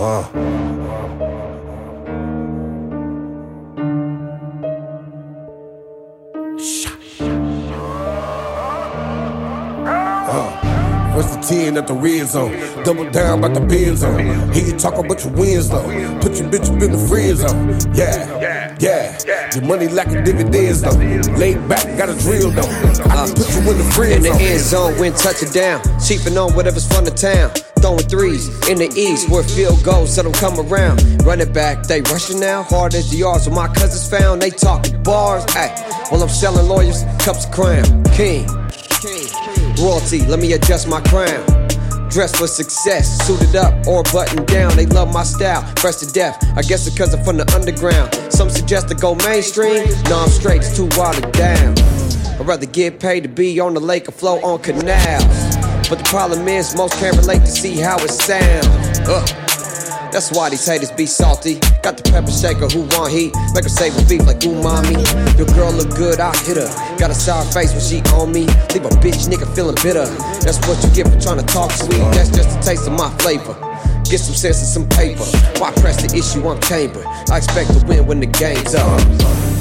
Uh. Uh, First the 10 at the red zone. Double down about the pen zone. Hear you talk about your wins though. Put your bitch up in the friend zone. Yeah, yeah. Yeah. Your money like a dividends though. Laid back, got a drill though. I can put you in the friend zone. In the end zone, when down. Cheaping on whatever's from the town. Throwing threes in the east where field goals so don't come around. Running back, they rushing now. Hard as the yards. When my cousins found, they talking bars. Ay, while I'm selling lawyers, cups of crown. King. Royalty, let me adjust my crown. Dressed for success, suited up or buttoned down. They love my style, fresh to death. I guess it's cause I'm from the underground. Some suggest to go mainstream. No, I'm straight, it's too watered down. I'd rather get paid to be on the lake or float on canals. But the problem is, most can't relate to see how it sounds. Ugh. That's why these haters be salty. Got the pepper shaker who want heat. Make her savor beef like umami. Your girl look good, I hit her. Got a sour face when she on me. Leave a bitch nigga feeling bitter. That's what you get for trying to talk sweet. That's just a taste of my flavor. Get some sense and some paper. Why press the issue on chamber? I expect to win when the game's up.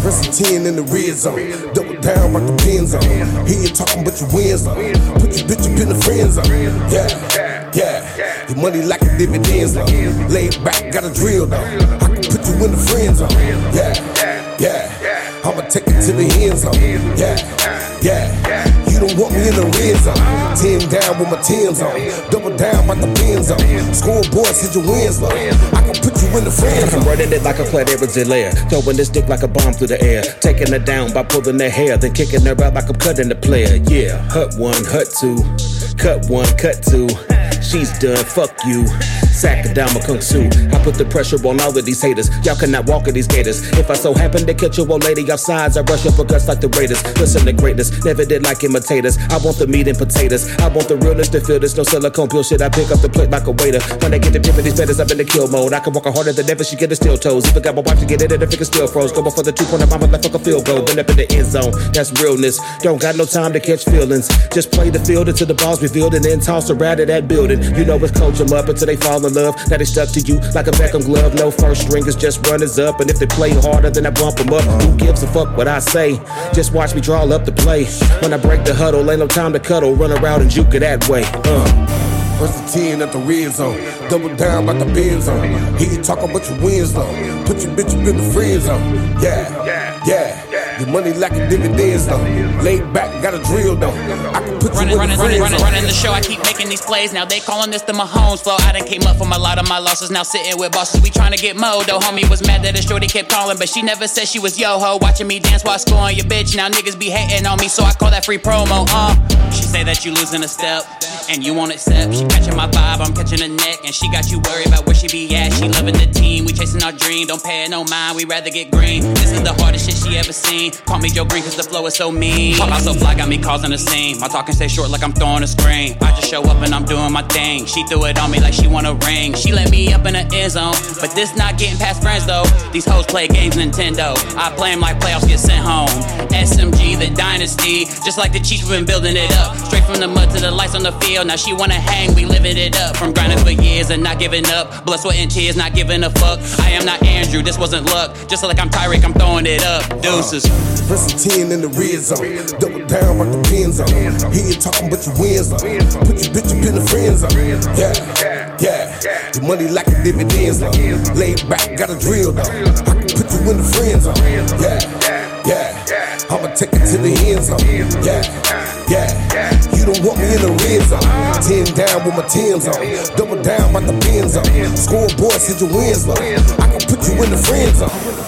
Press the 10 in the red zone. Double down about the pen zone. Hear you talking about your wins though. Put your bitch up in the friend zone. Yeah, yeah. Your money like a dividends though. Laid back, got a drill though. I can put you in the friend zone. Yeah, yeah. I'ma take it to the end zone. Yeah, yeah. You want me in the red zone. Ten down with my tens on. Double down about the pins on. Scoreboard your wins low. I can put you in the friend zone. I'm running it like a Clyde Edwards-Helaire Throwing this dick like a bomb through the air Taking her down by pulling her hair Then kicking her out like I'm cutting the player Yeah, hut one, hut two Cut one, cut two She's done, fuck you My kung su. I put the pressure on all of these haters. Y'all cannot walk in these gators If I so happen to catch you old lady outside I rush up her guts like the Raiders. Listen to greatness, never did like imitators. I want the meat and potatoes. I want the realness to feel this No silicone pill shit I pick up the plate like a waiter. When I get the tip of these betters I'm in the kill mode. I can walk harder than ever She get her steel toes. Even got my wife to get it and the figure still froze. Go for the two point mama left fuck a field goal. Been up in the end zone That's realness. Don't got no time to catch feelings. Just play the field until the ball's revealed And then toss out of that building. You know it's coach them up until they fall in love Now stuck to you like a Beckham glove No first stringers just runners up And if they play harder then I bump 'em up Who gives a fuck what I say Just watch me draw up the play When I break the huddle Ain't no time to cuddle Run around and juke it that way uh. First the 10 at the red zone. Double down about the pen zone. You talking about your wins though. Put your bitch up in the friend zone. Yeah, yeah, yeah. Your money like a dividends though. Laid back, got a drill though. I can put Running, you running, running, running, running the show. I keep making these plays. Now they calling this the Mahomes flow. I done came up from a lot of my losses. Now sitting with bosses. We trying to get mo. Though homie was mad that his shorty kept calling, but she never said she was yo ho. Watching me dance while scoring your bitch. Now niggas be hating on me, so I call that free promo. Uh, she say that you losing a step, and you won't accept. She catching my vibe, I'm catching a neck, and she got you worried about where she be at. She loving the team, we chasing our dream. Don't pay no mind, we rather get green. This is the hardest shit she ever seen. Call me Joe Greene, cause the flow is so mean. Pop out so fly, got me causing a scene. My talking stay short like I'm throwing a screen. I just show up and I'm doing my thing. She threw it on me like she want a ring. She let me up in the end zone, but this not getting past friends though. These hoes play games Nintendo. I play 'em like playoffs get sent home. The dynasty, just like the Chiefs, we been building it up. Straight from the mud to the lights on the field. Now she wanna hang, we living it up. From grinding for years and not giving up. Blood, sweat, and tears, not giving a fuck. I am not Andrew, this wasn't luck. Just like I'm Tyreek, I'm throwing it up. Deuces. Press the 10 in the red zone. Double down about the pen zone. Hear you talking about your wins though. Put your bitch up in the friend zone. Yeah, yeah. Your money like a dividends though. Laid back, got a drill though. I can put you in the friend zone. Yeah, yeah. To the end zone. Yeah, yeah. You don't want me in the red zone. Ten down with my tens on. Double down about the pins on. Scoreboard said your wins low. I can put you in the friend zone.